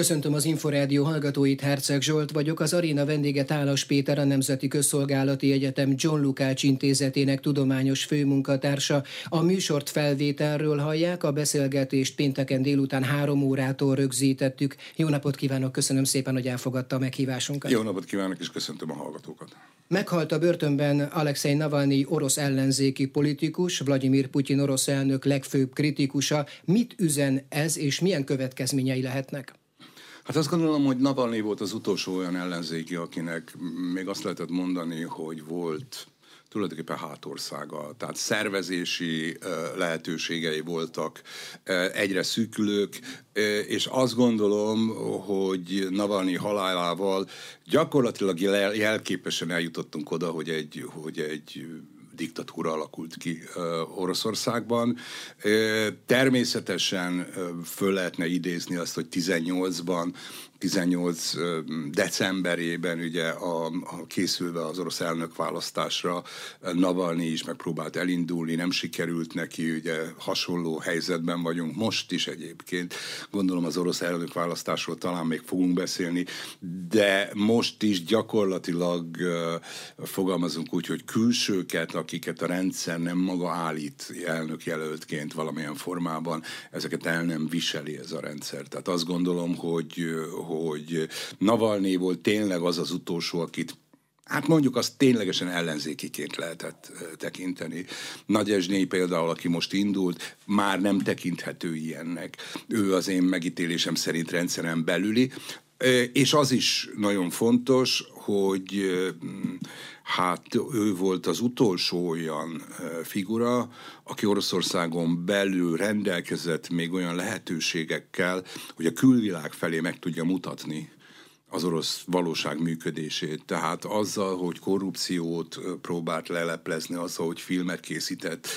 Köszöntöm az Inforádió hallgatóit, Herceg Zsolt vagyok, az aréna vendége Tálas Péter, a Nemzeti Közszolgálati Egyetem John Lukács intézetének tudományos főmunkatársa. A műsort felvételről hallják, a beszélgetést pénteken délután három órától rögzítettük. Jó napot kívánok, köszönöm szépen, hogy elfogadta a meghívásunkat. Jó napot kívánok, és köszöntöm a hallgatókat. Meghalt a börtönben Alexei Navalnyi orosz ellenzéki politikus, Vladimir Putyin orosz elnök legfőbb kritikusa. Mit üzen ez, és milyen következményei lehetnek? Hát azt gondolom, hogy Navalnyi volt az utolsó olyan ellenzéki, akinek még azt lehetett mondani, hogy volt tulajdonképpen hátországa, tehát szervezési lehetőségei voltak egyre szűkülők, és azt gondolom, hogy Navalnyi halálával gyakorlatilag jelképesen eljutottunk oda, hogy egy, hogy egy diktatúra alakult ki Oroszországban. Természetesen föl lehetne idézni azt, hogy 18-ban 18 decemberében ugye a, a készülve az orosz elnök választásra Navalnyi is megpróbált elindulni, nem sikerült neki, ugye hasonló helyzetben vagyunk most is egyébként. Gondolom az orosz elnök választásról talán még fogunk beszélni, de most is gyakorlatilag fogalmazunk úgy, hogy külsőket, akiket a rendszer nem maga állít elnök jelöltként valamilyen formában, ezeket el nem viseli ez a rendszer. Tehát azt gondolom, hogy hogy Navalnyi volt tényleg az az utolsó, akit Hát mondjuk azt ténylegesen ellenzékiként lehetett tekinteni. Nagy Esnyi például, aki most indult, már nem tekinthető ilyennek. Ő az én megítélésem szerint rendszeren belüli. És az is nagyon fontos, hogy hát ő volt az utolsó olyan figura, aki Oroszországon belül rendelkezett még olyan lehetőségekkel, hogy a külvilág felé meg tudja mutatni az orosz valóság működését. Tehát azzal, hogy korrupciót próbált leleplezni, azzal, hogy filmet készített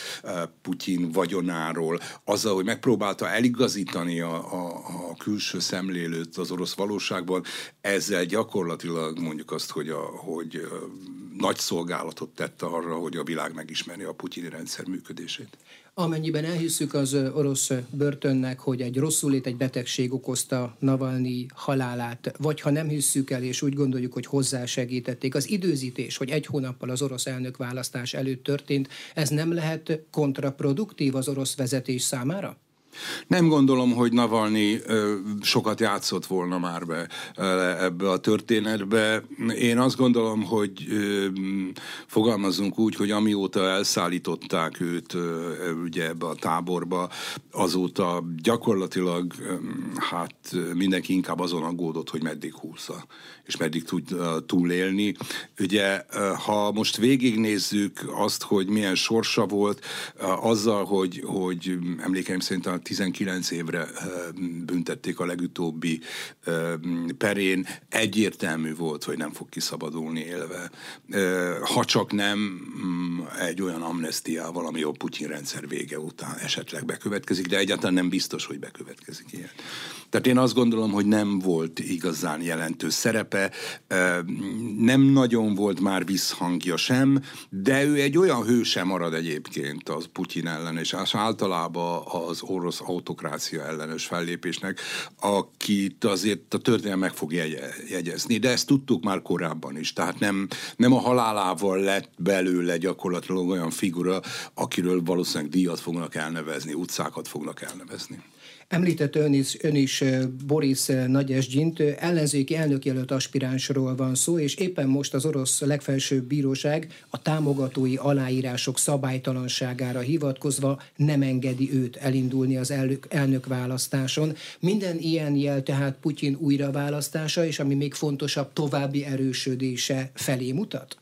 Putyin vagyonáról, azzal, hogy megpróbálta eligazítani a, a, a külső szemlélőt az orosz valóságban, ezzel gyakorlatilag mondjuk azt, hogy, a, hogy nagy szolgálatot tette arra, hogy a világ megismeri a putyini rendszer működését. Amennyiben elhisszük az orosz börtönnek, hogy egy rosszulét, egy betegség okozta Navalnyi halálát, vagy ha nem hisszük el, és úgy gondoljuk, hogy hozzásegítették, az időzítés, hogy egy hónappal az orosz elnök választás előtt történt, ez nem lehet kontraproduktív az orosz vezetés számára? Nem gondolom, hogy Navalnyi ö, sokat játszott volna már be ebbe a történetbe. Én azt gondolom, hogy ö, fogalmazunk úgy, hogy amióta elszállították őt ö, ugye ebbe a táborba, azóta gyakorlatilag ö, hát mindenki inkább azon aggódott, hogy meddig húzza, és meddig tud túlélni. Ugye, ha most végignézzük azt, hogy milyen sorsa volt, azzal, hogy, hogy emlékeim szerint a 19 évre büntették a legutóbbi perén, egyértelmű volt, hogy nem fog kiszabadulni élve. Ha csak nem mm, egy olyan amnestiával, ami a Putyin rendszer vége után esetleg bekövetkezik, de egyáltalán nem biztos, hogy bekövetkezik ilyen. Tehát én azt gondolom, hogy nem volt igazán jelentős szerepe, nem nagyon volt már visszhangja sem, de ő egy olyan hőse marad egyébként az Putyin ellen, és általában az orosz autokrácia ellenes fellépésnek, akit azért a történelem meg fog jegyezni. De ezt tudtuk már korábban is, tehát nem, nem a halálával lett belőle gyakorlatilag olyan figura, akiről valószínűleg díjat fognak elnevezni, utcákat fognak elnevezni. Említett ön is, ön is Boris Nagyesgyint, ellenzéki elnökjelölt aspiránsról van szó, és éppen most az orosz legfelsőbb bíróság a támogatói aláírások szabálytalanságára hivatkozva nem engedi őt elindulni az elnök, elnök választáson. Minden ilyen jel tehát Putyin újraválasztása, és ami még fontosabb, további erősödése felé mutat?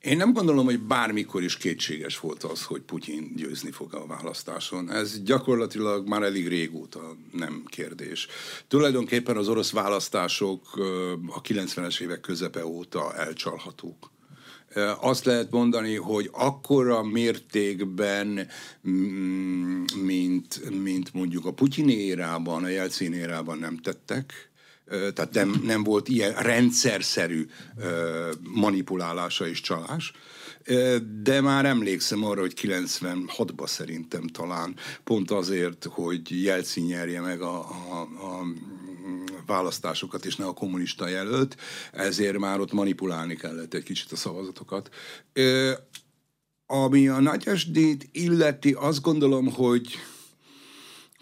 Én nem gondolom, hogy bármikor is kétséges volt az, hogy Putyin győzni fog a választáson. Ez gyakorlatilag már elég régóta nem kérdés. Tulajdonképpen az orosz választások a 90-es évek közepe óta elcsalhatók. Azt lehet mondani, hogy akkora mértékben, mm, mint, mint mondjuk a Putyin érában, a Jelcin érában nem tettek, tehát nem, nem volt ilyen rendszerszerű manipulálása és csalás. De már emlékszem arra, hogy 96-ban szerintem talán, pont azért, hogy Jelcin nyerje meg a, a, a választásokat, és ne a kommunista jelölt, ezért már ott manipulálni kellett egy kicsit a szavazatokat. Ami a Nagyesdét illeti, azt gondolom, hogy,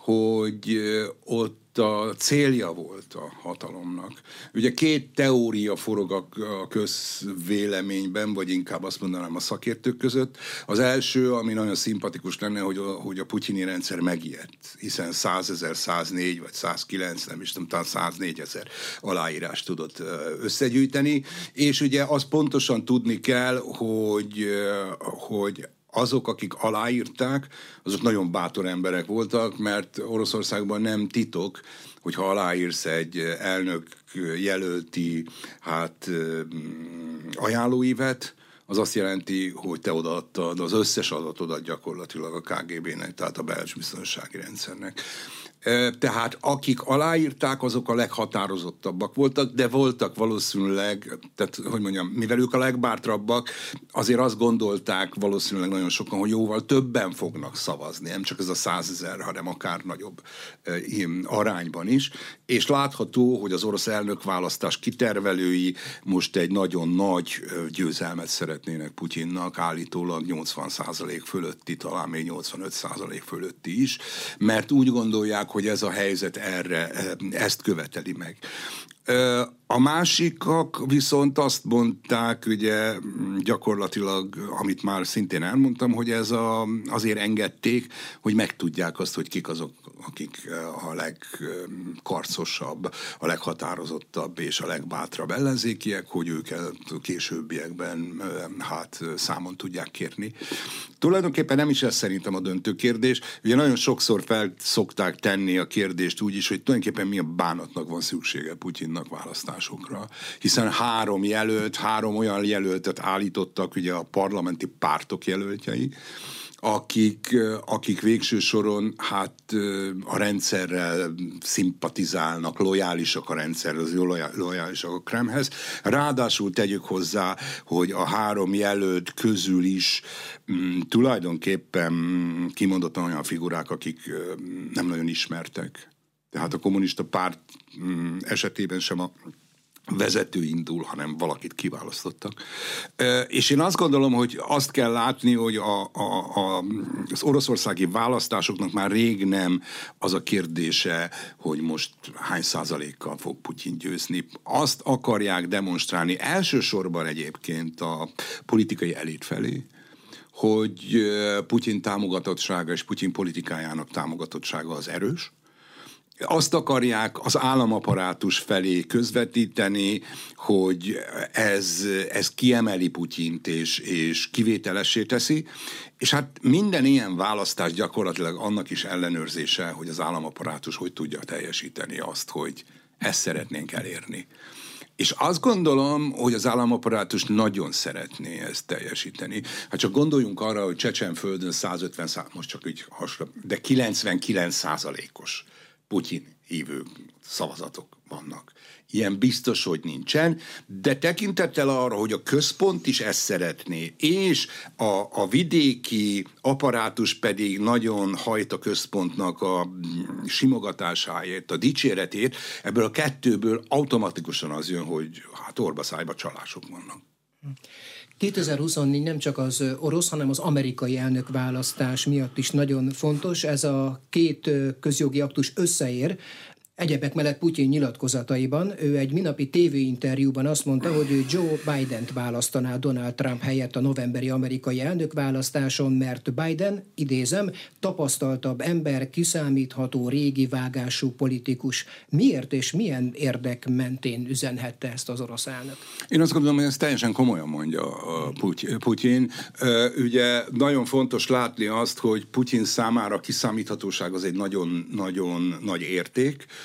hogy ott a célja volt a hatalomnak. Ugye két teória forog a, közvéleményben, vagy inkább azt mondanám a szakértők között. Az első, ami nagyon szimpatikus lenne, hogy a, hogy a putyini rendszer megijedt, hiszen 100 ezer, 104 vagy 109, nem is tudom, talán 104 ezer aláírást tudott összegyűjteni, és ugye azt pontosan tudni kell, hogy, hogy azok, akik aláírták, azok nagyon bátor emberek voltak, mert Oroszországban nem titok, hogyha aláírsz egy elnök jelölti hát ajánlóívet, az azt jelenti, hogy te odaadtad az összes adatodat gyakorlatilag a KGB-nek, tehát a belső biztonsági rendszernek. Tehát akik aláírták, azok a leghatározottabbak voltak, de voltak valószínűleg, tehát hogy mondjam, mivel ők a legbátrabbak, azért azt gondolták valószínűleg nagyon sokan, hogy jóval többen fognak szavazni, nem csak ez a százezer, hanem akár nagyobb arányban is. És látható, hogy az orosz elnökválasztás kitervelői most egy nagyon nagy győzelmet szeretnének Putyinnak, állítólag 80% fölötti, talán még 85% fölötti is, mert úgy gondolják, hogy ez a helyzet erre, ezt követeli meg. A másikak viszont azt mondták, ugye gyakorlatilag, amit már szintén elmondtam, hogy ez a, azért engedték, hogy megtudják azt, hogy kik azok, akik a legkarcosabb, a leghatározottabb és a legbátrabb ellenzékiek, hogy őket későbbiekben hát számon tudják kérni. Tulajdonképpen nem is ez szerintem a döntő kérdés. Ugye nagyon sokszor fel szokták tenni a kérdést úgy is, hogy tulajdonképpen mi a bánatnak van szüksége Putyinnak választásokra. Hiszen három jelölt, három olyan jelöltet állítottak ugye a parlamenti pártok jelöltjei, akik, akik végső soron hát a rendszerrel szimpatizálnak, lojálisak a rendszerhez, lojálisak a Kremhez. Ráadásul tegyük hozzá, hogy a három jelölt közül is mm, tulajdonképpen kimondottan olyan figurák, akik nem nagyon ismertek. Tehát a kommunista párt mm, esetében sem a vezető indul, hanem valakit kiválasztottak. És én azt gondolom, hogy azt kell látni, hogy a, a, a, az oroszországi választásoknak már rég nem az a kérdése, hogy most hány százalékkal fog Putyin győzni. Azt akarják demonstrálni elsősorban egyébként a politikai elit felé, hogy Putyin támogatottsága és Putyin politikájának támogatottsága az erős, azt akarják az államaparátus felé közvetíteni, hogy ez, ez kiemeli Putyint és, és kivételessé teszi, és hát minden ilyen választás gyakorlatilag annak is ellenőrzése, hogy az államaparátus hogy tudja teljesíteni azt, hogy ezt szeretnénk elérni. És azt gondolom, hogy az államaparátus nagyon szeretné ezt teljesíteni. Hát csak gondoljunk arra, hogy Csecsenföldön 150 szá- most csak így hasra, de 99 százalékos Putyin hívő szavazatok vannak. Ilyen biztos, hogy nincsen, de tekintettel arra, hogy a központ is ezt szeretné, és a, a vidéki apparátus pedig nagyon hajt a központnak a simogatásáért, a dicséretét, ebből a kettőből automatikusan az jön, hogy hát orba szájba csalások vannak. 2024 nem csak az orosz, hanem az amerikai elnök választás miatt is nagyon fontos. Ez a két közjogi aktus összeér, Egyebek mellett Putyin nyilatkozataiban ő egy minapi tévéinterjúban azt mondta, hogy ő Joe Biden-t választaná Donald Trump helyett a novemberi amerikai elnökválasztáson, mert Biden, idézem, tapasztaltabb ember, kiszámítható, régi vágású politikus. Miért és milyen érdek mentén üzenhette ezt az orosz elnök? Én azt gondolom, hogy ezt teljesen komolyan mondja Putyin. Ugye nagyon fontos látni azt, hogy Putyin számára kiszámíthatóság az egy nagyon-nagyon nagy érték,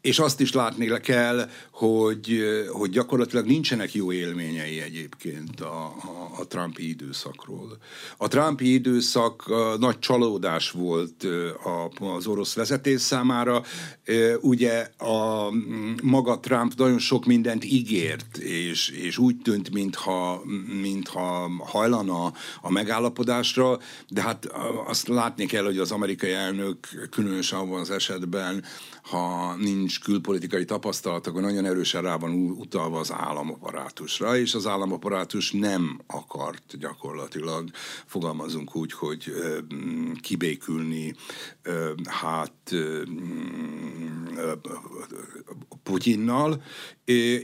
és azt is látni kell, hogy, hogy gyakorlatilag nincsenek jó élményei egyébként a, a, a Trumpi időszakról. A Trumpi időszak nagy csalódás volt a, az orosz vezetés számára. Ugye a maga Trump nagyon sok mindent ígért, és, és úgy tűnt, mintha, mintha hajlana a megállapodásra, de hát azt látni kell, hogy az amerikai elnök különösen abban az esetben, ha nincs külpolitikai tapasztalat, akkor nagyon erősen rá van utalva az államaparátusra, és az államaparátus nem akart gyakorlatilag, fogalmazunk úgy, hogy kibékülni hát Putyinnal,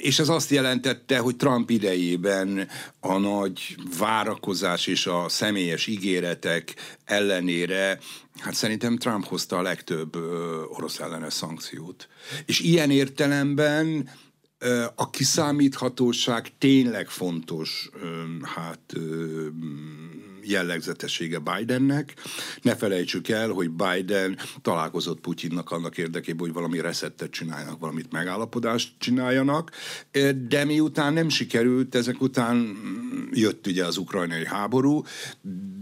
és ez azt jelentette, hogy Trump idejében a nagy várakozás és a személyes ígéretek ellenére Hát szerintem Trump hozta a legtöbb orosz ellenes szankciót. És ilyen értelemben a kiszámíthatóság tényleg fontos hát jellegzetessége Bidennek. Ne felejtsük el, hogy Biden találkozott Putyinnak annak érdekében, hogy valami reszettet csináljanak, valamit megállapodást csináljanak, de miután nem sikerült, ezek után jött ugye az ukrajnai háború,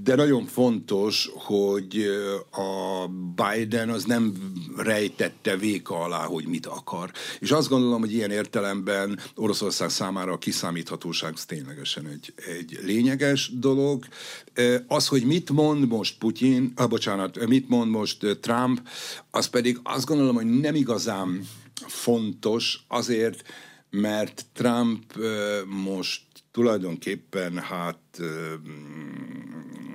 de nagyon fontos, hogy a Biden az nem rejtette véka alá, hogy mit akar. És azt gondolom, hogy ilyen értelemben Oroszország számára a kiszámíthatóság ténylegesen egy, egy lényeges dolog. Az, hogy mit mond most Putyin, ah, bocsánat, mit mond most Trump, az pedig azt gondolom, hogy nem igazán fontos azért, mert Trump most tulajdonképpen hát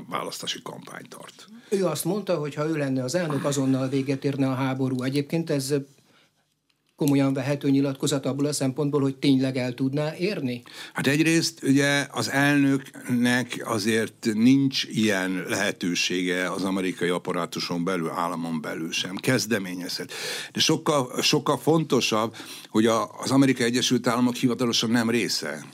választási kampányt tart. Ő azt mondta, hogy ha ő lenne az elnök, azonnal véget érne a háború. Egyébként ez komolyan vehető nyilatkozat abból a szempontból, hogy tényleg el tudná érni? Hát egyrészt ugye az elnöknek azért nincs ilyen lehetősége az amerikai apparátuson belül, államon belül sem, kezdeményezhet. De sokkal, sokkal fontosabb, hogy a, az Amerikai Egyesült Államok hivatalosan nem része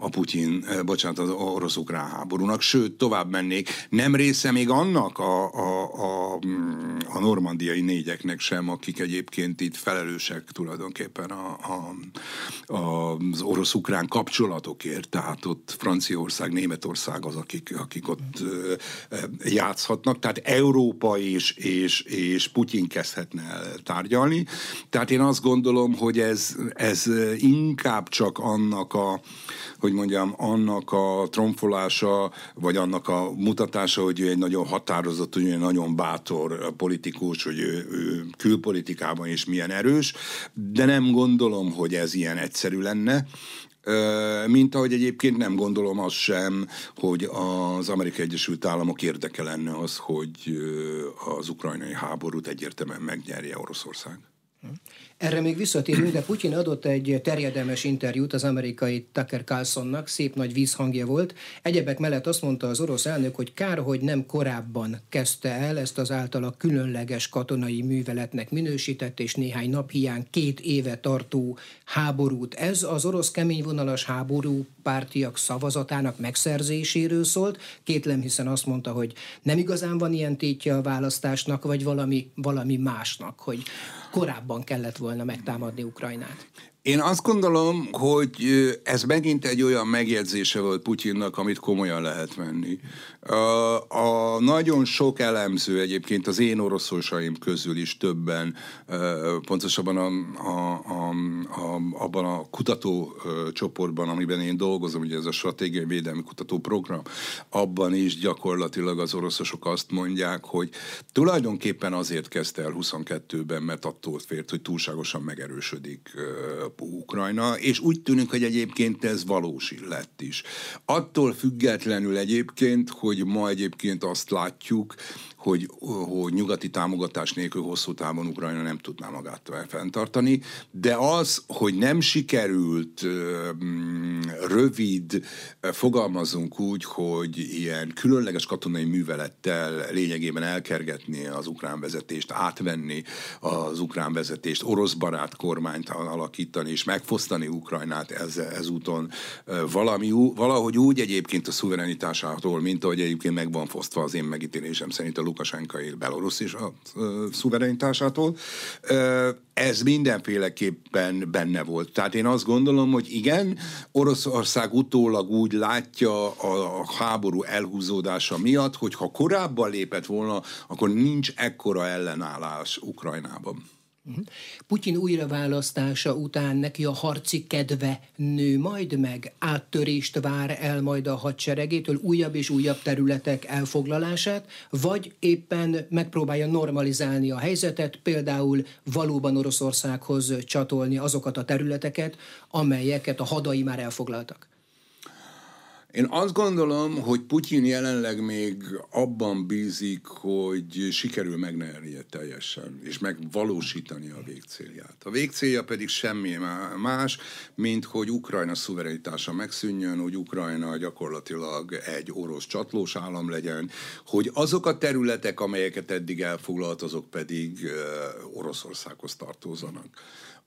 a Putyin, eh, bocsánat, az orosz-ukrán háborúnak, sőt, tovább mennék, nem része még annak a, a, a, mm, a normandiai négyeknek sem, akik egyébként itt felelősek tulajdonképpen a, a, a, az orosz-ukrán kapcsolatokért, tehát ott Franciaország, Németország az, akik, akik ott eh, játszhatnak, tehát Európa és, és, és Putyin kezdhetne el tárgyalni. Tehát én azt gondolom, hogy ez, ez inkább csak annak a, hogy mondjam, annak a tromfolása, vagy annak a mutatása, hogy ő egy nagyon határozott, hogy egy nagyon bátor politikus, hogy ő, ő külpolitikában is milyen erős, de nem gondolom, hogy ez ilyen egyszerű lenne mint ahogy egyébként nem gondolom azt sem, hogy az Amerikai Egyesült Államok érdeke lenne az, hogy az ukrajnai háborút egyértelműen megnyerje Oroszország. Erre még visszatérünk, de Putyin adott egy terjedelmes interjút az amerikai Tucker Carlsonnak, szép nagy vízhangja volt. Egyebek mellett azt mondta az orosz elnök, hogy kár, hogy nem korábban kezdte el ezt az általa különleges katonai műveletnek minősített és néhány nap hiány két éve tartó háborút. Ez az orosz keményvonalas háború pártiak szavazatának megszerzéséről szólt. Kétlem, hiszen azt mondta, hogy nem igazán van ilyen tétje a választásnak, vagy valami, valami másnak, hogy korábban kellett volna megtámadni Ukrajnát. Én azt gondolom, hogy ez megint egy olyan megjegyzése volt Putyinnak, amit komolyan lehet venni. A, a nagyon sok elemző egyébként az én oroszósaim közül is többen, pontosabban a, a, a, a, abban a kutató csoportban, amiben én dolgozom, ugye ez a stratégiai védelmi kutató program, abban is gyakorlatilag az oroszosok azt mondják, hogy tulajdonképpen azért kezdte el 22-ben, mert attól fért, hogy túlságosan megerősödik Ukrajna, és úgy tűnik, hogy egyébként ez valós lett is. Attól függetlenül egyébként, hogy ma egyébként azt látjuk, hogy, hogy nyugati támogatás nélkül hosszú távon Ukrajna nem tudná magát fenntartani, de az, hogy nem sikerült mm, rövid, fogalmazunk úgy, hogy ilyen különleges katonai művelettel lényegében elkergetni az ukrán vezetést, átvenni az ukrán vezetést, orosz barát kormányt alakítani és megfosztani Ukrajnát ez, ezúton valami, valahogy úgy egyébként a szuverenitásától, mint ahogy egyébként meg van fosztva az én megítélésem szerint a Lukasenkai Belarus is a szuverenitásától. Ez mindenféleképpen benne volt. Tehát én azt gondolom, hogy igen, Oroszország utólag úgy látja a háború elhúzódása miatt, hogy ha korábban lépett volna, akkor nincs ekkora ellenállás Ukrajnában. Putyin újraválasztása után neki a harci kedve nő majd meg, áttörést vár el majd a hadseregétől, újabb és újabb területek elfoglalását, vagy éppen megpróbálja normalizálni a helyzetet, például valóban Oroszországhoz csatolni azokat a területeket, amelyeket a hadai már elfoglaltak. Én azt gondolom, hogy Putyin jelenleg még abban bízik, hogy sikerül megnyernie teljesen, és megvalósítani a végcélját. A végcélja pedig semmi más, mint hogy Ukrajna szuverenitása megszűnjön, hogy Ukrajna gyakorlatilag egy orosz csatlós állam legyen, hogy azok a területek, amelyeket eddig elfoglalt, azok pedig Oroszországhoz tartozanak.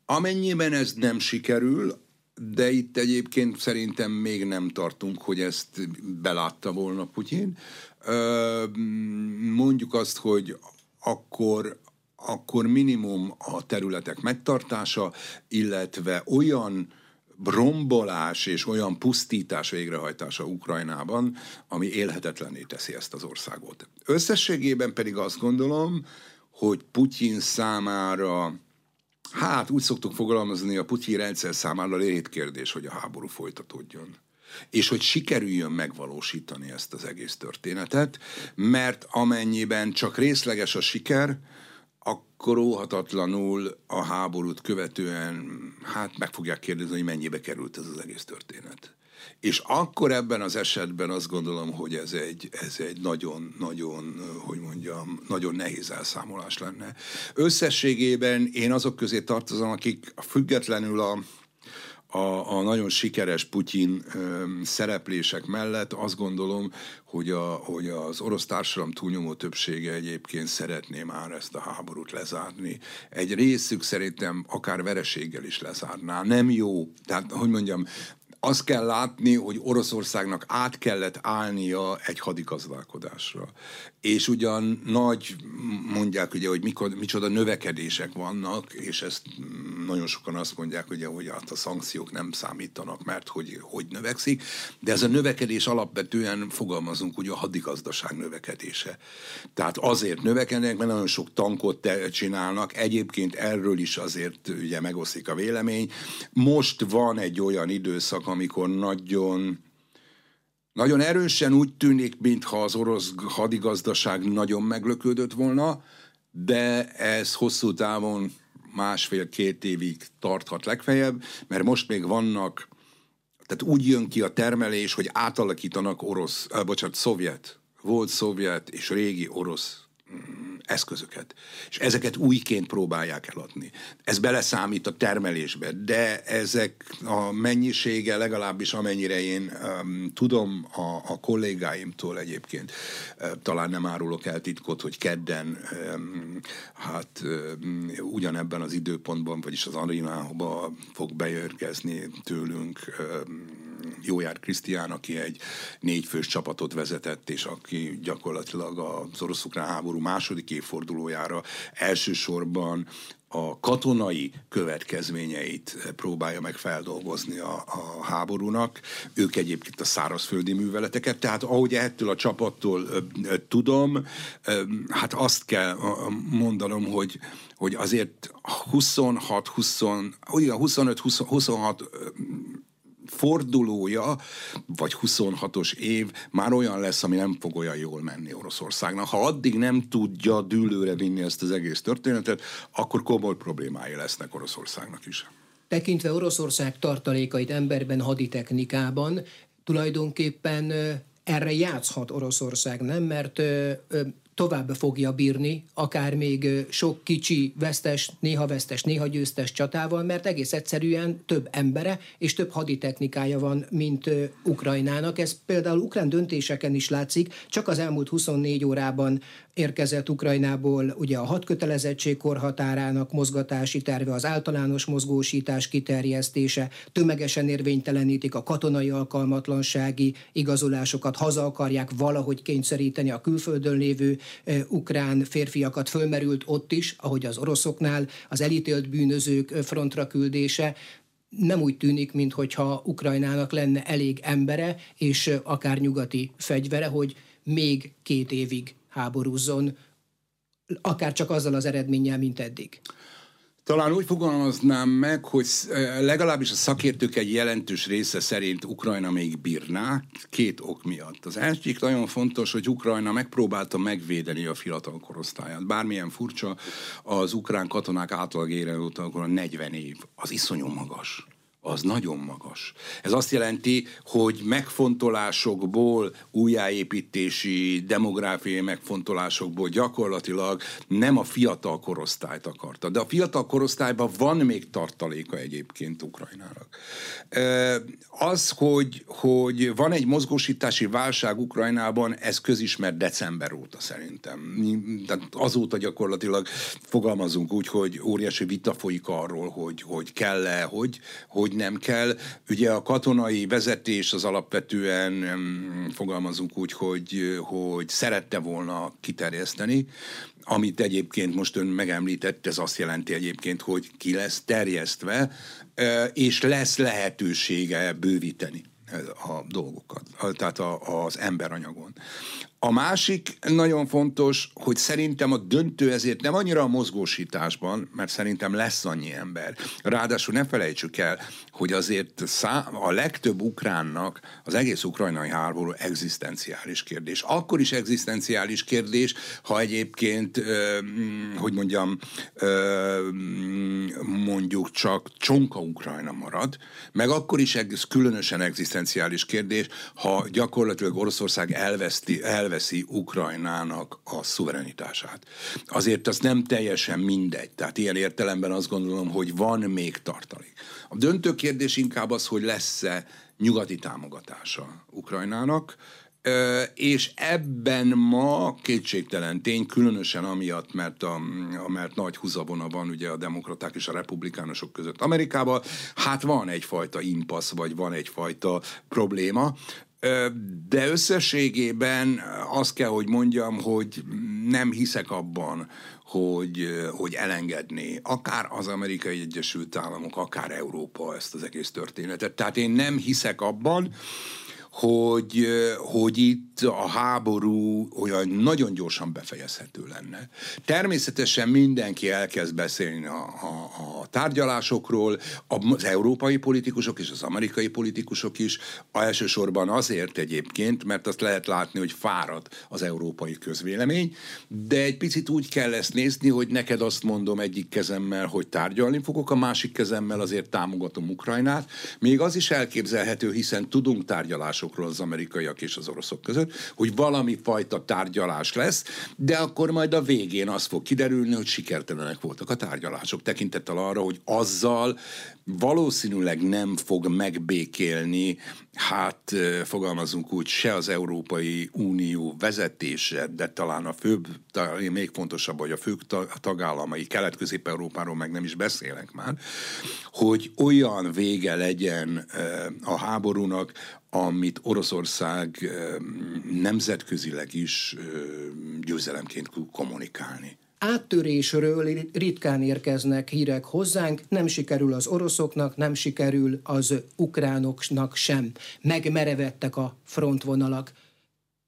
Amennyiben ez nem sikerül, de itt egyébként szerintem még nem tartunk, hogy ezt belátta volna Putyin. Mondjuk azt, hogy akkor, akkor minimum a területek megtartása, illetve olyan rombolás és olyan pusztítás végrehajtása Ukrajnában, ami élhetetlenné teszi ezt az országot. Összességében pedig azt gondolom, hogy Putyin számára Hát úgy szoktuk fogalmazni, a Putyin rendszer számára kérdés, hogy a háború folytatódjon és hogy sikerüljön megvalósítani ezt az egész történetet, mert amennyiben csak részleges a siker, akkor óhatatlanul a háborút követően hát meg fogják kérdezni, hogy mennyibe került ez az egész történet. És akkor ebben az esetben azt gondolom, hogy ez egy, ez egy nagyon, nagyon, hogy mondjam, nagyon nehéz elszámolás lenne. Összességében én azok közé tartozom, akik függetlenül a, a, a nagyon sikeres Putyin ö, szereplések mellett azt gondolom, hogy, a, hogy az orosz társadalom túlnyomó többsége egyébként szeretné már ezt a háborút lezárni. Egy részük szerintem akár vereséggel is lezárná. Nem jó, tehát hogy mondjam, azt kell látni, hogy Oroszországnak át kellett állnia egy hadigazdálkodásra. És ugyan nagy, mondják ugye, hogy mikor, micsoda növekedések vannak, és ezt nagyon sokan azt mondják, ugye, hogy hát a szankciók nem számítanak, mert hogy, hogy növekszik, de ez a növekedés alapvetően fogalmazunk ugye a hadigazdaság növekedése. Tehát azért növekednek, mert nagyon sok tankot csinálnak, egyébként erről is azért ugye megosztik a vélemény. Most van egy olyan időszak, amikor nagyon nagyon erősen úgy tűnik, mintha az orosz hadigazdaság nagyon meglöködött volna, de ez hosszú távon másfél-két évig tarthat legfeljebb, mert most még vannak, tehát úgy jön ki a termelés, hogy átalakítanak orosz, äh, bocsánat, szovjet, volt szovjet és régi orosz eszközöket. És ezeket újként próbálják eladni. Ez beleszámít a termelésbe, de ezek a mennyisége legalábbis amennyire én um, tudom a, a kollégáimtól egyébként, uh, talán nem árulok el titkot, hogy kedden um, hát um, ugyanebben az időpontban, vagyis az arénába fog beérkezni tőlünk um, Jójár Krisztián, aki egy négyfős csapatot vezetett, és aki gyakorlatilag az orosz-ukrán háború második évfordulójára elsősorban a katonai következményeit próbálja meg feldolgozni a, a háborúnak. Ők egyébként a szárazföldi műveleteket, tehát ahogy ettől a csapattól ö, ö, tudom, ö, hát azt kell mondanom, hogy, hogy azért 26, 20, 25, 20, 26 fordulója, vagy 26-os év már olyan lesz, ami nem fog olyan jól menni Oroszországnak. Ha addig nem tudja dűlőre vinni ezt az egész történetet, akkor komoly problémái lesznek Oroszországnak is. Tekintve Oroszország tartalékait emberben, haditechnikában, tulajdonképpen erre játszhat Oroszország, nem? Mert tovább fogja bírni, akár még sok kicsi, vesztes, néha vesztes, néha győztes csatával, mert egész egyszerűen több embere és több haditechnikája van, mint Ukrajnának. Ez például ukrán döntéseken is látszik, csak az elmúlt 24 órában érkezett Ukrajnából ugye a hat kötelezettség korhatárának mozgatási terve, az általános mozgósítás kiterjesztése, tömegesen érvénytelenítik a katonai alkalmatlansági igazolásokat, haza akarják valahogy kényszeríteni a külföldön lévő ukrán férfiakat. Fölmerült ott is, ahogy az oroszoknál, az elítélt bűnözők frontra küldése, nem úgy tűnik, mintha Ukrajnának lenne elég embere és akár nyugati fegyvere, hogy még két évig háborúzzon, akár csak azzal az eredménnyel, mint eddig. Talán úgy fogalmaznám meg, hogy legalábbis a szakértők egy jelentős része szerint Ukrajna még bírná, két ok miatt. Az egyik nagyon fontos, hogy Ukrajna megpróbálta megvédeni a fiatal korosztályát. Bármilyen furcsa, az ukrán katonák átlag ére a 40 év. Az iszonyú magas az nagyon magas. Ez azt jelenti, hogy megfontolásokból, újjáépítési, demográfiai megfontolásokból gyakorlatilag nem a fiatal korosztályt akarta. De a fiatal korosztályban van még tartaléka egyébként Ukrajnának. Az, hogy, hogy van egy mozgósítási válság Ukrajnában, ez közismert december óta szerintem. Tehát azóta gyakorlatilag fogalmazunk úgy, hogy óriási vita folyik arról, hogy, hogy kell-e, hogy, hogy hogy nem kell. Ugye a katonai vezetés az alapvetően fogalmazunk úgy, hogy, hogy szerette volna kiterjeszteni, amit egyébként most ön megemlített, ez azt jelenti egyébként, hogy ki lesz terjesztve, és lesz lehetősége bővíteni a dolgokat, tehát az emberanyagon. A másik nagyon fontos, hogy szerintem a döntő ezért nem annyira a mozgósításban, mert szerintem lesz annyi ember. Ráadásul ne felejtsük el, hogy azért a legtöbb ukránnak az egész ukrajnai háború egzisztenciális kérdés. Akkor is egzisztenciális kérdés, ha egyébként, ö, hogy mondjam, ö, mondjuk csak csonka Ukrajna marad, meg akkor is ez különösen egzisztenciális kérdés, ha gyakorlatilag Oroszország elveszti, elveszti elveszi Ukrajnának a szuverenitását. Azért az nem teljesen mindegy. Tehát ilyen értelemben azt gondolom, hogy van még tartalék. A döntő kérdés inkább az, hogy lesz-e nyugati támogatása Ukrajnának, és ebben ma kétségtelen tény, különösen amiatt, mert, a, mert nagy húzavona van ugye a demokraták és a republikánusok között Amerikában, hát van egyfajta impasz, vagy van egyfajta probléma, de összességében azt kell, hogy mondjam, hogy nem hiszek abban, hogy, hogy elengedné akár az Amerikai Egyesült Államok, akár Európa ezt az egész történetet. Tehát én nem hiszek abban, hogy, hogy itt a háború olyan nagyon gyorsan befejezhető lenne. Természetesen mindenki elkezd beszélni a, a, a tárgyalásokról, az európai politikusok és az amerikai politikusok is, elsősorban azért egyébként, mert azt lehet látni, hogy fárad az európai közvélemény, de egy picit úgy kell ezt nézni, hogy neked azt mondom egyik kezemmel, hogy tárgyalni fogok, a másik kezemmel azért támogatom Ukrajnát. Még az is elképzelhető, hiszen tudunk tárgyalás tárgyalásokról az amerikaiak és az oroszok között, hogy valami fajta tárgyalás lesz, de akkor majd a végén az fog kiderülni, hogy sikertelenek voltak a tárgyalások, tekintettel arra, hogy azzal valószínűleg nem fog megbékélni, hát fogalmazunk úgy, se az Európai Unió vezetése, de talán a főbb, még fontosabb, hogy a fő tagállamai, Kelet-Közép-Európáról meg nem is beszélek már, hogy olyan vége legyen a háborúnak, amit Oroszország nemzetközileg is győzelemként kommunikálni áttörésről ritkán érkeznek hírek hozzánk, nem sikerül az oroszoknak, nem sikerül az ukránoknak sem. Megmerevettek a frontvonalak.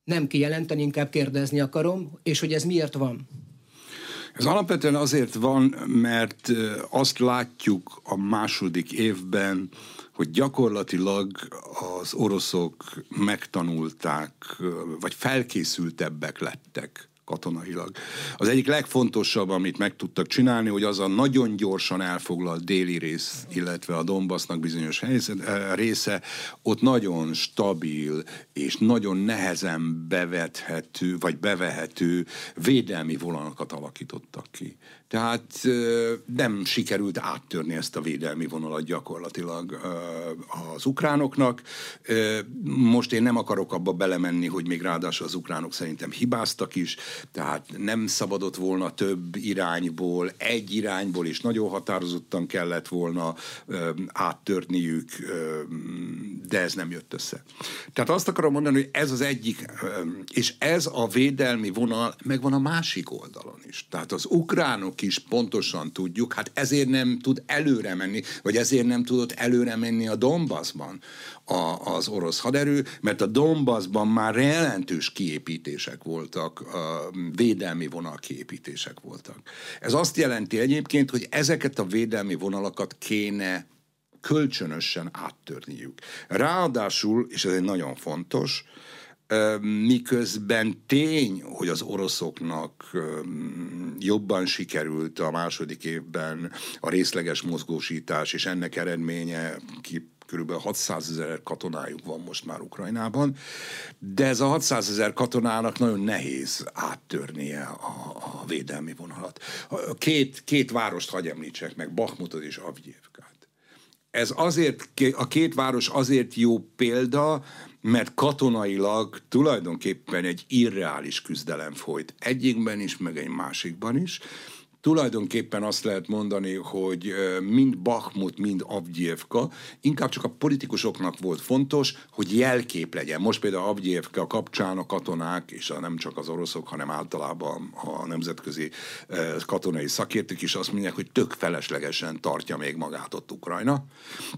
Nem kijelenteni, inkább kérdezni akarom, és hogy ez miért van? Ez alapvetően azért van, mert azt látjuk a második évben, hogy gyakorlatilag az oroszok megtanulták, vagy felkészültebbek lettek katonailag. Az egyik legfontosabb, amit meg tudtak csinálni, hogy az a nagyon gyorsan elfoglalt déli rész, illetve a Donbassnak bizonyos helyzet, eh, része, ott nagyon stabil és nagyon nehezen bevethető, vagy bevehető védelmi vonalakat alakítottak ki. Tehát nem sikerült áttörni ezt a védelmi vonalat gyakorlatilag az ukránoknak. Most én nem akarok abba belemenni, hogy még ráadásul az ukránok szerintem hibáztak is, tehát nem szabadott volna több irányból, egy irányból is nagyon határozottan kellett volna áttörniük, de ez nem jött össze. Tehát azt akarom mondani, hogy ez az egyik, és ez a védelmi vonal megvan a másik oldalon is. Tehát az ukránok is pontosan tudjuk, hát ezért nem tud előre menni, vagy ezért nem tudott előre menni a Donbassban a, az orosz haderő, mert a Donbassban már jelentős kiépítések voltak, a védelmi vonal kiépítések voltak. Ez azt jelenti egyébként, hogy ezeket a védelmi vonalakat kéne kölcsönösen áttörniük. Ráadásul, és ez egy nagyon fontos, miközben tény, hogy az oroszoknak jobban sikerült a második évben a részleges mozgósítás, és ennek eredménye ki körülbelül 600 ezer katonájuk van most már Ukrajnában, de ez a 600 ezer katonának nagyon nehéz áttörnie a, a védelmi vonalat. Két, két várost hagy említsek meg, Bakhmutot és Avgyévkát. Ez azért, a két város azért jó példa, mert katonailag tulajdonképpen egy irreális küzdelem folyt. Egyikben is, meg egy másikban is. Tulajdonképpen azt lehet mondani, hogy mind Bakhmut, mind Avgyévka inkább csak a politikusoknak volt fontos, hogy jelkép legyen. Most például Avgyévka kapcsán a katonák, és a, nem csak az oroszok, hanem általában a nemzetközi katonai szakértők is azt mondják, hogy tök feleslegesen tartja még magát ott Ukrajna.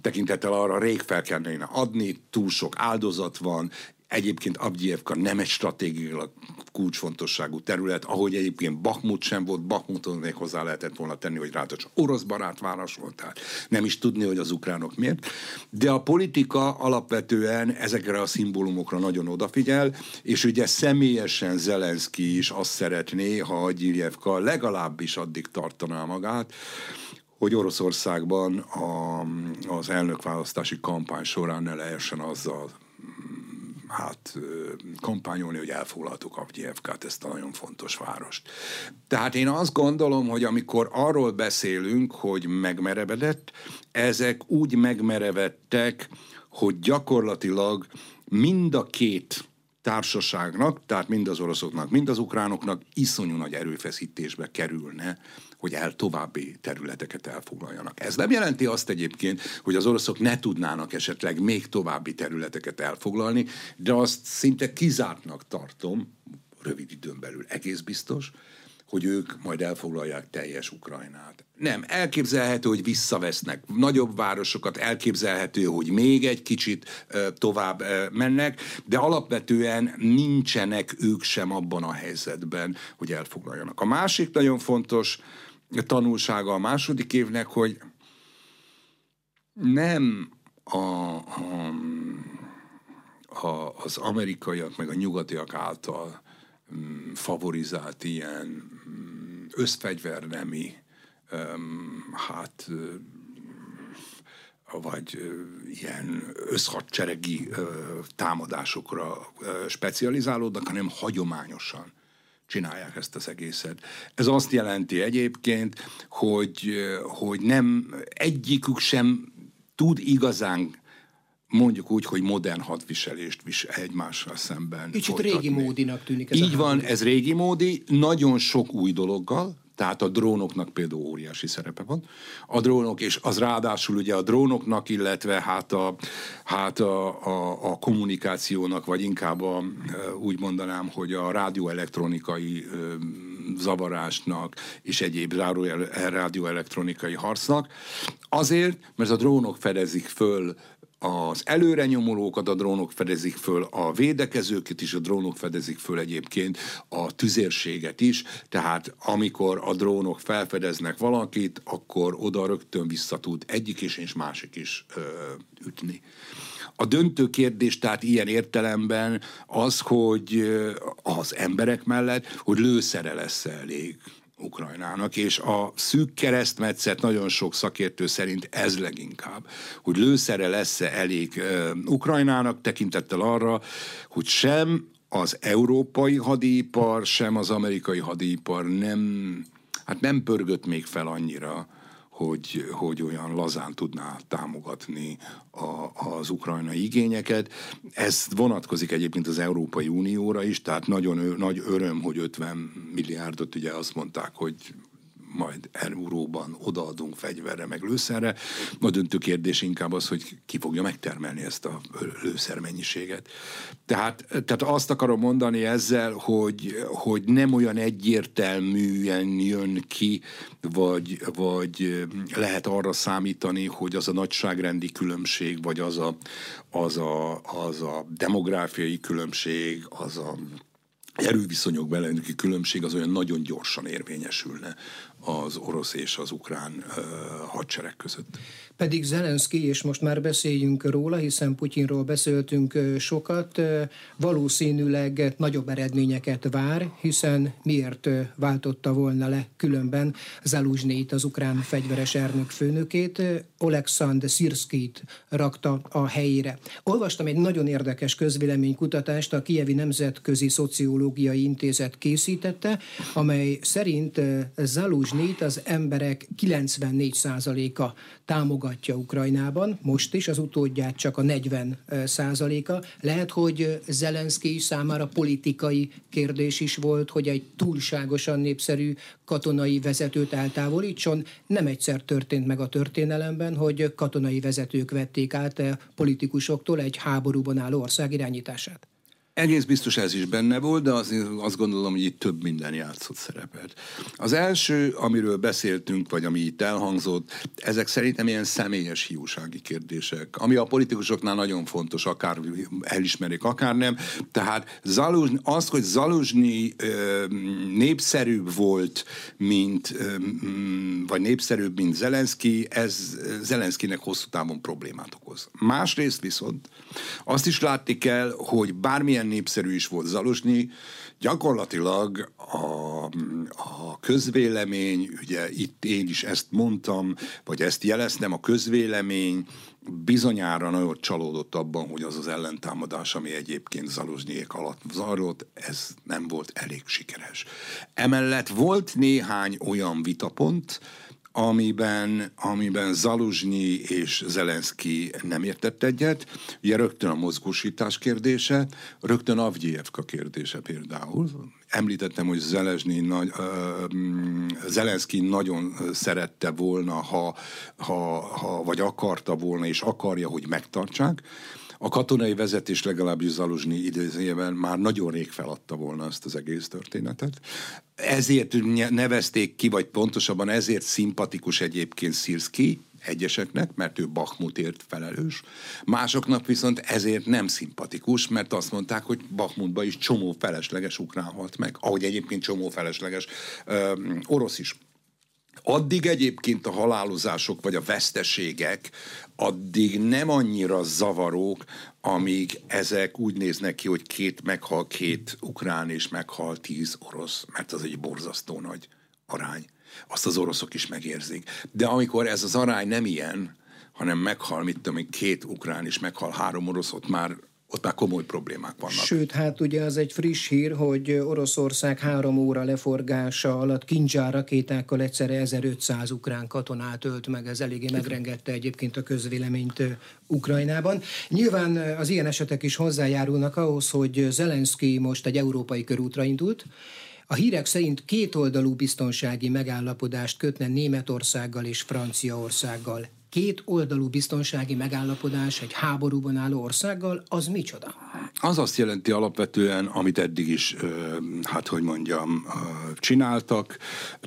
Tekintettel arra rég fel kellene adni, túl sok áldozat van, Egyébként Abdievka nem egy stratégiailag kulcsfontosságú terület, ahogy egyébként Bakmut sem volt, Bakmuton még hozzá lehetett volna tenni, hogy ráadásul orosz barát város volt, tehát nem is tudni, hogy az ukránok miért. De a politika alapvetően ezekre a szimbólumokra nagyon odafigyel, és ugye személyesen Zelenszky is azt szeretné, ha Agyirjevka legalábbis addig tartaná magát, hogy Oroszországban a, az elnökválasztási kampány során ne lehessen azzal hát kampányolni, hogy elfoglaltuk Avgyevkát, ezt a nagyon fontos várost. Tehát én azt gondolom, hogy amikor arról beszélünk, hogy megmerevedett, ezek úgy megmerevedtek, hogy gyakorlatilag mind a két társaságnak, tehát mind az oroszoknak, mind az ukránoknak iszonyú nagy erőfeszítésbe kerülne hogy el további területeket elfoglaljanak. Ez nem jelenti azt egyébként, hogy az oroszok ne tudnának esetleg még további területeket elfoglalni, de azt szinte kizártnak tartom, rövid időn belül egész biztos, hogy ők majd elfoglalják teljes Ukrajnát. Nem, elképzelhető, hogy visszavesznek nagyobb városokat, elképzelhető, hogy még egy kicsit tovább mennek, de alapvetően nincsenek ők sem abban a helyzetben, hogy elfoglaljanak. A másik nagyon fontos tanulsága a második évnek, hogy nem a, a, a, az amerikaiak meg a nyugatiak által mm, favorizált ilyen mm, összfegyvernemi hát vagy ilyen összhadseregi támadásokra specializálódnak, hanem hagyományosan csinálják ezt az egészet. Ez azt jelenti egyébként, hogy, hogy nem egyikük sem tud igazán mondjuk úgy, hogy modern hadviselést visel egymással szemben. Kicsit régi módinak tűnik ez Így van, ez régi módi, nagyon sok új dologgal, tehát a drónoknak például óriási szerepe van. A drónok, és az ráadásul ugye a drónoknak, illetve hát a, hát a, a, a kommunikációnak, vagy inkább a, úgy mondanám, hogy a rádióelektronikai zavarásnak és egyéb rádióelektronikai harcnak. Azért, mert a drónok fedezik föl az előrenyomulókat a drónok fedezik föl, a védekezőket is a drónok fedezik föl egyébként, a tüzérséget is, tehát amikor a drónok felfedeznek valakit, akkor oda rögtön vissza tud egyik is és másik is ö, ütni. A döntő kérdés tehát ilyen értelemben az, hogy az emberek mellett, hogy lőszere lesz elég Ukrajnának, és a szűk keresztmetszet nagyon sok szakértő szerint ez leginkább, hogy lőszere lesz-e elég Ukrajnának, tekintettel arra, hogy sem az európai hadipar, sem az amerikai hadipar nem, hát nem pörgött még fel annyira, hogy, hogy olyan lazán tudná támogatni a, az ukrajnai igényeket. Ez vonatkozik egyébként az Európai Unióra is, tehát nagyon nagy öröm, hogy 50 milliárdot ugye azt mondták, hogy majd euróban odaadunk fegyverre, meg lőszerre. A döntő kérdés inkább az, hogy ki fogja megtermelni ezt a lőszermennyiséget. Tehát, tehát azt akarom mondani ezzel, hogy, hogy nem olyan egyértelműen jön ki, vagy, vagy lehet arra számítani, hogy az a nagyságrendi különbség, vagy az a, az a, az a demográfiai különbség, az a erőviszonyok belőlük különbség az olyan nagyon gyorsan érvényesülne az orosz és az ukrán hadsereg között. Pedig Zelenszky, és most már beszéljünk róla, hiszen Putyinról beszéltünk sokat, valószínűleg nagyobb eredményeket vár, hiszen miért váltotta volna le különben Zaluzsnét, az ukrán fegyveres ernök főnökét, Oleksandr Szirszkit rakta a helyére. Olvastam egy nagyon érdekes közvéleménykutatást, a Kievi Nemzetközi Szociológiai Intézet készítette, amely szerint Zaluzsnét az emberek 94%-a támogatja Ukrajnában, most is, az utódját csak a 40 százaléka. Lehet, hogy Zelenszky számára politikai kérdés is volt, hogy egy túlságosan népszerű katonai vezetőt eltávolítson. Nem egyszer történt meg a történelemben, hogy katonai vezetők vették át politikusoktól egy háborúban álló ország irányítását. Egész biztos ez is benne volt, de az, azt gondolom, hogy itt több minden játszott szerepet. Az első, amiről beszéltünk, vagy ami itt elhangzott, ezek szerintem ilyen személyes hiúsági kérdések, ami a politikusoknál nagyon fontos, akár elismerik, akár nem. Tehát Zaluzsny, az, hogy Zaluzsnyi ö, népszerűbb volt, mint, ö, vagy népszerűbb, mint Zelenszky, ez Zelenszkinek hosszú távon problémát okoz. Másrészt viszont azt is látni kell, hogy bármilyen milyen népszerű is volt Zalosnyi, gyakorlatilag a, a közvélemény, ugye itt én is ezt mondtam, vagy ezt jeleztem, a közvélemény bizonyára nagyon csalódott abban, hogy az az ellentámadás, ami egyébként Zalosnyék alatt zajlott, ez nem volt elég sikeres. Emellett volt néhány olyan vitapont, amiben, amiben Zaluzsnyi és Zelenszky nem értett egyet. Ugye rögtön a mozgósítás kérdése, rögtön Avgyijevka kérdése például. Említettem, hogy Zelezsnyi nagy, uh, Zelenszky nagyon szerette volna, ha, ha, ha, vagy akarta volna, és akarja, hogy megtartsák. A katonai vezetés legalábbis Zaluzsnyi idézőjében már nagyon rég feladta volna ezt az egész történetet. Ezért nevezték ki, vagy pontosabban ezért szimpatikus egyébként Szirszki, egyeseknek, mert ő Bachmutért felelős, másoknak viszont ezért nem szimpatikus, mert azt mondták, hogy Bachmutba is csomó felesleges ukrán halt meg, ahogy egyébként csomó felesleges ö, orosz is. Addig egyébként a halálozások vagy a veszteségek addig nem annyira zavarók, amíg ezek úgy néznek ki, hogy két meghal két ukrán és meghal tíz orosz, mert az egy borzasztó nagy arány. Azt az oroszok is megérzik. De amikor ez az arány nem ilyen, hanem meghal, mit tudom két ukrán és meghal három orosz, ott már ott már komoly problémák vannak. Sőt, hát ugye az egy friss hír, hogy Oroszország három óra leforgása alatt kincsár rakétákkal egyszerre 1500 ukrán katonát ölt meg, ez eléggé megrengette egyébként a közvéleményt Ukrajnában. Nyilván az ilyen esetek is hozzájárulnak ahhoz, hogy Zelenszky most egy európai körútra indult, a hírek szerint kétoldalú biztonsági megállapodást kötne Németországgal és Franciaországgal két oldalú biztonsági megállapodás egy háborúban álló országgal, az micsoda? Az azt jelenti alapvetően, amit eddig is, hát hogy mondjam, csináltak,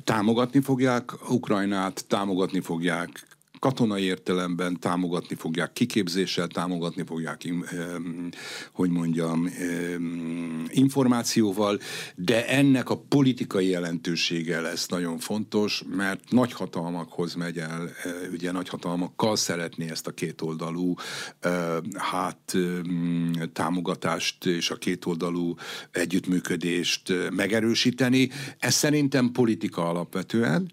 támogatni fogják Ukrajnát, támogatni fogják katonai értelemben támogatni fogják, kiképzéssel támogatni fogják, hogy mondjam, információval, de ennek a politikai jelentősége lesz nagyon fontos, mert nagyhatalmakhoz megy el, ugye nagyhatalmakkal szeretné ezt a kétoldalú hát támogatást és a kétoldalú együttműködést megerősíteni. Ez szerintem politika alapvetően,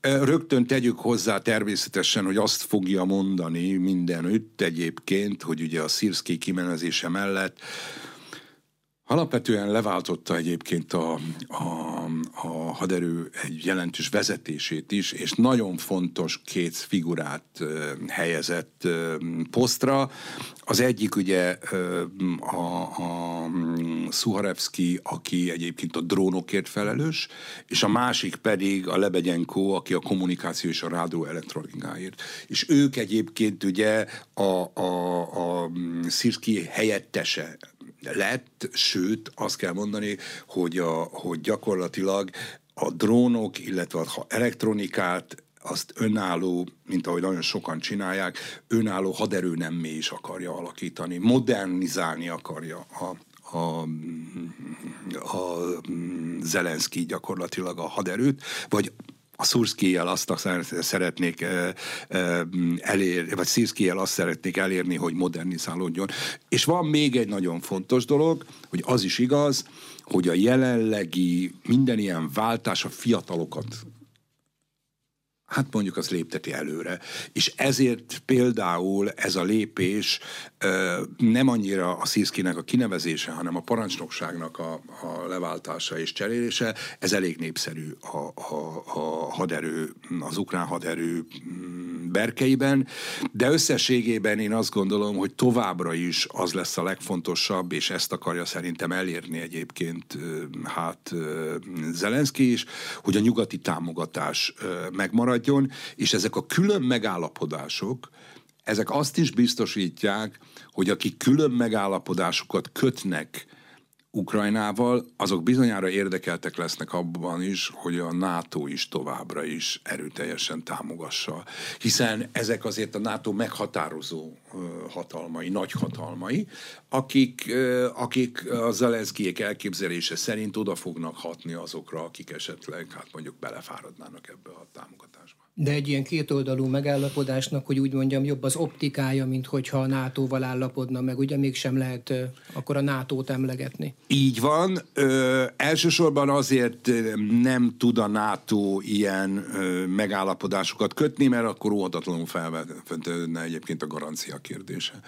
Rögtön tegyük hozzá természetesen, hogy azt fogja mondani mindenütt egyébként, hogy ugye a Szirszki kimenezése mellett Alapvetően leváltotta egyébként a, a, a haderő egy jelentős vezetését is, és nagyon fontos két figurát helyezett posztra. Az egyik ugye a, a Szuharevski, aki egyébként a drónokért felelős, és a másik pedig a Lebegyenko, aki a kommunikáció és a rádió elektronikáért. És ők egyébként ugye a, a, a Szirki helyettese lett, sőt azt kell mondani, hogy, a, hogy gyakorlatilag a drónok, illetve a elektronikát azt önálló, mint ahogy nagyon sokan csinálják, önálló haderő nem is akarja alakítani, modernizálni akarja a, a, a Zelenszky gyakorlatilag a haderőt, vagy a Szurszkijel azt szeretnék elérni, vagy Szirszkijel azt szeretnék elérni, hogy modernizálódjon. És van még egy nagyon fontos dolog, hogy az is igaz, hogy a jelenlegi minden ilyen váltás a fiatalokat hát mondjuk az lépteti előre. És ezért például ez a lépés nem annyira a Sziszkinek a kinevezése, hanem a parancsnokságnak a, a leváltása és cserélése, ez elég népszerű a, a, a haderő, az ukrán haderő mm, berkeiben, de összességében én azt gondolom, hogy továbbra is az lesz a legfontosabb, és ezt akarja szerintem elérni egyébként hát Zelenszky is, hogy a nyugati támogatás megmarad, maradjon, és ezek a külön megállapodások, ezek azt is biztosítják, hogy akik külön megállapodásokat kötnek Ukrajnával, azok bizonyára érdekeltek lesznek abban is, hogy a NATO is továbbra is erőteljesen támogassa. Hiszen ezek azért a NATO meghatározó hatalmai, nagy hatalmai, akik, akik a Zelenszkijék elképzelése szerint oda fognak hatni azokra, akik esetleg, hát mondjuk belefáradnának ebbe a támogatásba. De egy ilyen kétoldalú megállapodásnak, hogy úgy mondjam, jobb az optikája, mint hogyha a NATO-val állapodna meg, ugye mégsem lehet akkor a NATO-t emlegetni. Így van. Ö, elsősorban azért nem tud a NATO ilyen ö, megállapodásokat kötni, mert akkor óhatatlanul felvetődne egyébként a garancia kérdése.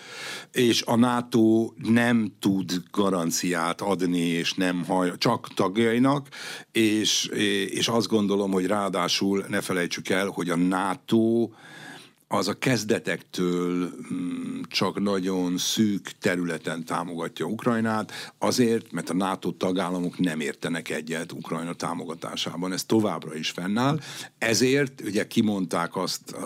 És a NATO nem tud garanciát adni, és nem haj, csak tagjainak, és, és azt gondolom, hogy ráadásul ne felejtsük el, hogy a NATO az a kezdetektől mm, csak nagyon szűk területen támogatja Ukrajnát, azért, mert a NATO tagállamok nem értenek egyet Ukrajna támogatásában. Ez továbbra is fennáll. Ezért ugye kimondták azt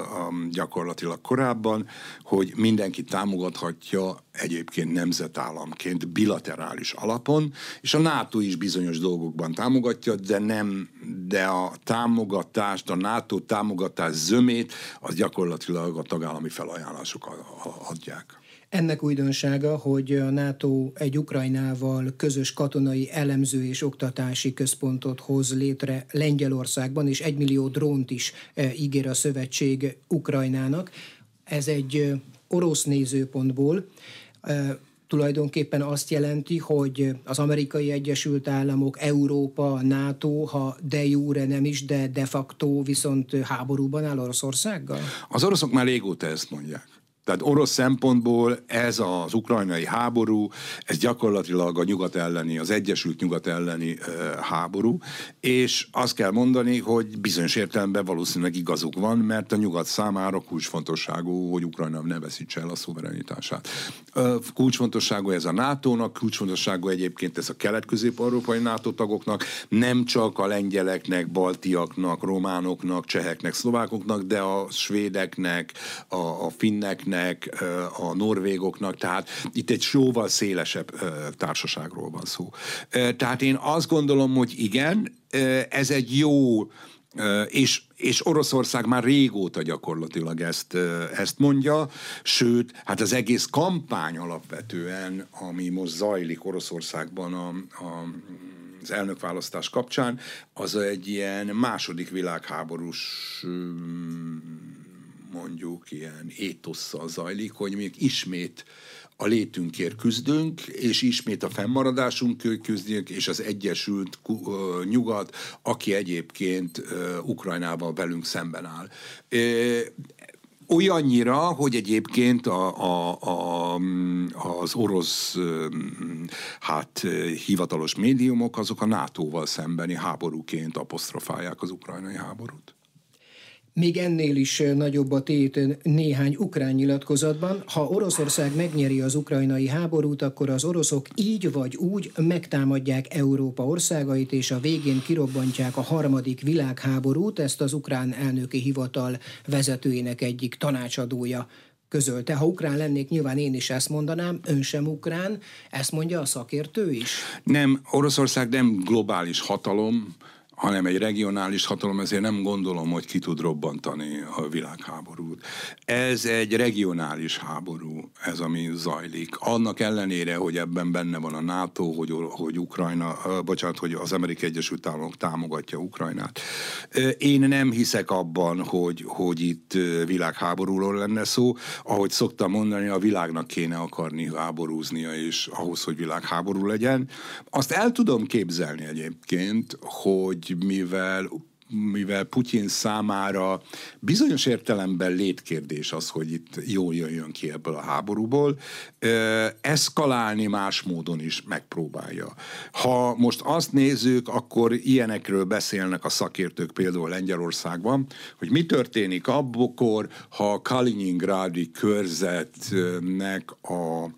gyakorlatilag korábban, hogy mindenki támogathatja egyébként nemzetállamként bilaterális alapon, és a NATO is bizonyos dolgokban támogatja, de nem, de a támogatást, a NATO támogatás zömét, az gyakorlatilag a tagállami felajánlások adják. Ennek újdonsága, hogy a NATO egy Ukrajnával közös katonai elemző és oktatási központot hoz létre Lengyelországban, és egy millió drónt is e, ígér a szövetség Ukrajnának. Ez egy orosz nézőpontból tulajdonképpen azt jelenti, hogy az amerikai Egyesült Államok, Európa, NATO, ha de jure nem is, de de facto viszont háborúban áll Oroszországgal? Az oroszok már régóta ezt mondják. Tehát orosz szempontból ez az ukrajnai háború, ez gyakorlatilag a nyugat elleni, az Egyesült Nyugat elleni háború, és azt kell mondani, hogy bizonyos értelemben valószínűleg igazuk van, mert a nyugat számára kulcsfontosságú, hogy Ukrajna ne veszítse el a szuverenitását. Kulcsfontosságú ez a NATO-nak, kulcsfontosságú egyébként ez a kelet-közép-európai NATO tagoknak, nem csak a lengyeleknek, baltiaknak, románoknak, cseheknek, szlovákoknak, de a svédeknek, a, a finneknek, finneknek, a norvégoknak, tehát itt egy jóval szélesebb társaságról van szó. Tehát én azt gondolom, hogy igen, ez egy jó és, és Oroszország már régóta gyakorlatilag ezt, ezt mondja, sőt, hát az egész kampány alapvetően, ami most zajlik Oroszországban a, a az elnökválasztás kapcsán, az egy ilyen második világháborús mondjuk ilyen étosszal zajlik, hogy még ismét a létünkért küzdünk, és ismét a fennmaradásunkért küzdünk, és az Egyesült Nyugat, aki egyébként Ukrajnával velünk szemben áll. Olyannyira, hogy egyébként a, a, a, az orosz hát hivatalos médiumok azok a NATO-val szembeni háborúként apostrofálják az ukrajnai háborút. Még ennél is nagyobb a tét néhány ukrán nyilatkozatban. Ha Oroszország megnyeri az ukrajnai háborút, akkor az oroszok így vagy úgy megtámadják Európa országait, és a végén kirobbantják a harmadik világháborút, ezt az ukrán elnöki hivatal vezetőjének egyik tanácsadója közölte. Ha ukrán lennék, nyilván én is ezt mondanám, ön sem ukrán, ezt mondja a szakértő is? Nem, Oroszország nem globális hatalom, hanem egy regionális hatalom, ezért nem gondolom, hogy ki tud robbantani a világháborút. Ez egy regionális háború, ez ami zajlik. Annak ellenére, hogy ebben benne van a NATO, hogy, hogy Ukrajna, bocsánat, hogy az Amerikai Egyesült Államok támogatja Ukrajnát. Én nem hiszek abban, hogy, hogy itt világháborúról lenne szó. Ahogy szoktam mondani, a világnak kéne akarni háborúznia, és ahhoz, hogy világháború legyen. Azt el tudom képzelni egyébként, hogy hogy mivel mivel Putyin számára bizonyos értelemben létkérdés az, hogy itt jól jöjjön ki ebből a háborúból, eszkalálni más módon is megpróbálja. Ha most azt nézzük, akkor ilyenekről beszélnek a szakértők például Lengyelországban, hogy mi történik abbokor, ha a Kaliningrádi körzetnek a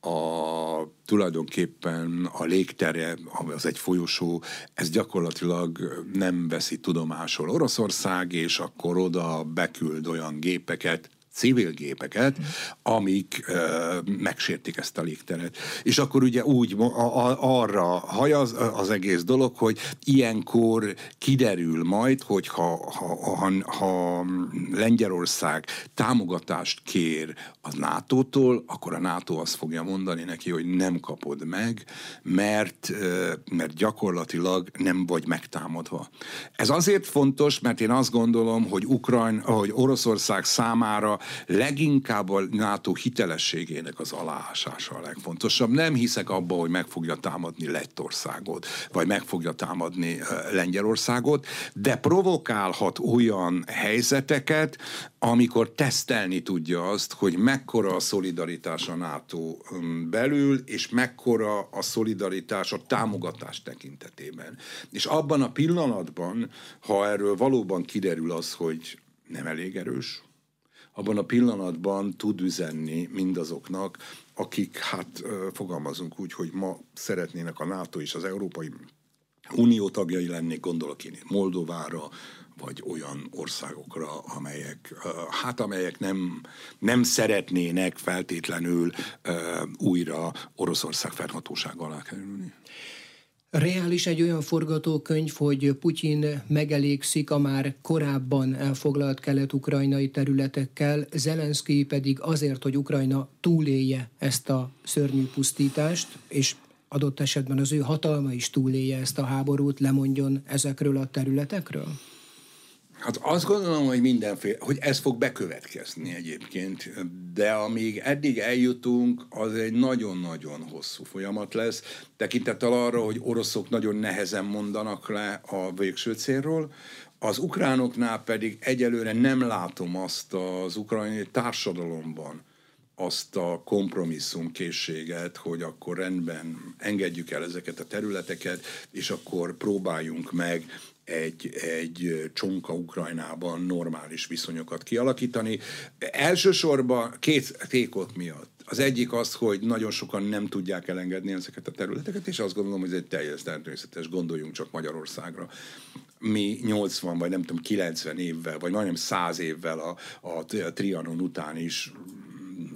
a tulajdonképpen a légtere, az egy folyosó, ez gyakorlatilag nem veszi tudomásul Oroszország, és akkor oda beküld olyan gépeket, civil gépeket, amik ö, megsértik ezt a légteret. És akkor ugye úgy a, a, arra haj az, az egész dolog, hogy ilyenkor kiderül majd, hogy ha, ha, ha, ha Lengyelország támogatást kér a NATO-tól, akkor a NATO azt fogja mondani neki, hogy nem kapod meg, mert, mert gyakorlatilag nem vagy megtámadva. Ez azért fontos, mert én azt gondolom, hogy Ukrajn, hogy Oroszország számára leginkább a NATO hitelességének az aláásása a legfontosabb. Nem hiszek abba, hogy meg fogja támadni Lettországot, vagy meg fogja támadni Lengyelországot, de provokálhat olyan helyzeteket, amikor tesztelni tudja azt, hogy mekkora a szolidaritás a NATO belül, és mekkora a szolidaritás a támogatás tekintetében. És abban a pillanatban, ha erről valóban kiderül az, hogy nem elég erős, abban a pillanatban tud üzenni mindazoknak, akik, hát fogalmazunk úgy, hogy ma szeretnének a NATO és az Európai Unió tagjai lenni, gondolok én Moldovára, vagy olyan országokra, amelyek, hát amelyek nem, nem szeretnének feltétlenül újra Oroszország fennhatósága alá kerülni. Reális egy olyan forgatókönyv, hogy Putyin megelégszik a már korábban elfoglalt kelet-ukrajnai területekkel, Zelenszky pedig azért, hogy Ukrajna túlélje ezt a szörnyű pusztítást, és adott esetben az ő hatalma is túlélje ezt a háborút, lemondjon ezekről a területekről? Hát azt gondolom, hogy mindenféle, hogy ez fog bekövetkezni egyébként, de amíg eddig eljutunk, az egy nagyon-nagyon hosszú folyamat lesz, tekintettel arra, hogy oroszok nagyon nehezen mondanak le a végső célról, az ukránoknál pedig egyelőre nem látom azt az ukrajnai társadalomban, azt a kompromisszumkészséget, hogy akkor rendben engedjük el ezeket a területeket, és akkor próbáljunk meg egy, egy csonka Ukrajnában normális viszonyokat kialakítani. Elsősorban két tékot miatt. Az egyik az, hogy nagyon sokan nem tudják elengedni ezeket a területeket, és azt gondolom, hogy ez egy teljes természetes, gondoljunk csak Magyarországra. Mi 80 vagy nem tudom, 90 évvel, vagy majdnem 100 évvel a, a Trianon után is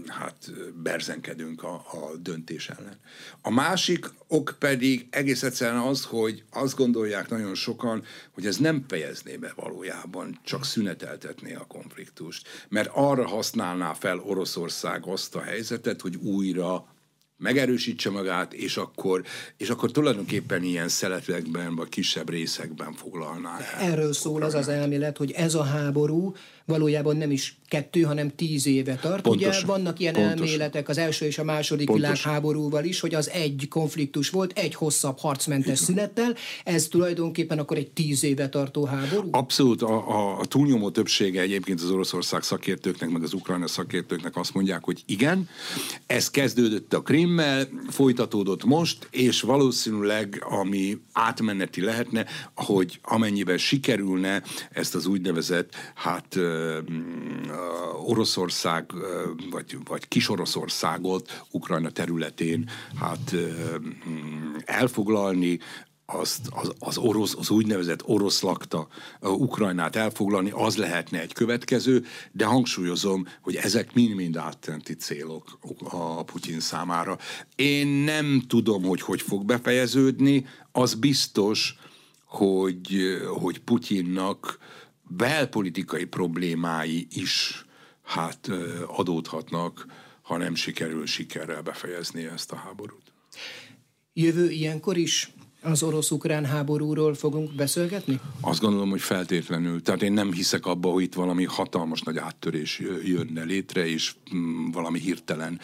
hát berzenkedünk a, a döntés ellen. A másik ok pedig egész egyszerűen az, hogy azt gondolják nagyon sokan, hogy ez nem fejezné be valójában, csak szüneteltetné a konfliktust. Mert arra használná fel Oroszország azt a helyzetet, hogy újra megerősítse magát, és akkor, és akkor tulajdonképpen ilyen szeletekben, vagy kisebb részekben foglalná el. Erről szól az az elmélet, hogy ez a háború valójában nem is kettő, hanem tíz éve tart. Pontosan, Ugye vannak ilyen pontosan. elméletek az első és a második pontosan. világháborúval is, hogy az egy konfliktus volt, egy hosszabb harcmentes szünettel, ez tulajdonképpen akkor egy tíz éve tartó háború? Abszolút, a, a, a túlnyomó többsége egyébként az Oroszország szakértőknek, meg az Ukrajna szakértőknek azt mondják, hogy igen, ez kezdődött a Krimmel, folytatódott most, és valószínűleg ami átmeneti lehetne, hogy amennyiben sikerülne ezt az úgynevezett, hát Oroszország, vagy, vagy kis Oroszországot Ukrajna területén hát elfoglalni, azt, az, az, orosz, az úgynevezett orosz lakta Ukrajnát elfoglalni, az lehetne egy következő, de hangsúlyozom, hogy ezek mind-mind áttenti célok a Putyin számára. Én nem tudom, hogy hogy fog befejeződni, az biztos, hogy, hogy Putyinnak belpolitikai problémái is hát adódhatnak, ha nem sikerül sikerrel befejezni ezt a háborút. Jövő ilyenkor is az orosz-ukrán háborúról fogunk beszélgetni? Azt gondolom, hogy feltétlenül. Tehát én nem hiszek abba, hogy itt valami hatalmas nagy áttörés jönne létre, és mm, valami hirtelen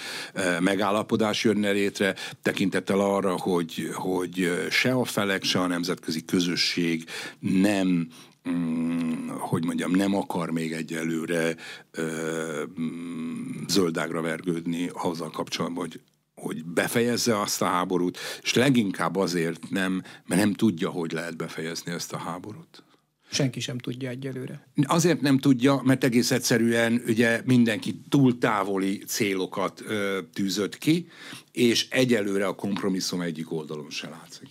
megállapodás jönne létre, tekintettel arra, hogy, hogy se a felek, se a nemzetközi közösség nem Mm, hogy mondjam, nem akar még egyelőre ö, mm, zöldágra vergődni azzal kapcsolatban, hogy hogy befejezze azt a háborút, és leginkább azért nem, mert nem tudja, hogy lehet befejezni ezt a háborút. Senki sem tudja egyelőre. Azért nem tudja, mert egész egyszerűen ugye mindenki túl távoli célokat ö, tűzött ki, és egyelőre a kompromisszum egyik oldalon se látszik.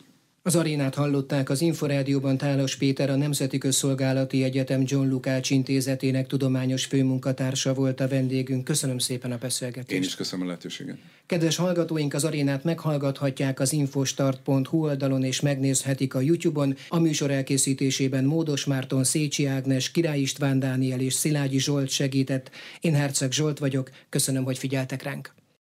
Az arénát hallották az Inforádióban Tálas Péter, a Nemzeti Közszolgálati Egyetem John Lukács intézetének tudományos főmunkatársa volt a vendégünk. Köszönöm szépen a beszélgetést. Én is köszönöm a lehetőséget. Kedves hallgatóink, az arénát meghallgathatják az infostart.hu oldalon és megnézhetik a YouTube-on. A műsor elkészítésében Módos Márton, Szécsi Ágnes, Király István Dániel és Szilágyi Zsolt segített. Én Herceg Zsolt vagyok. Köszönöm, hogy figyeltek ránk.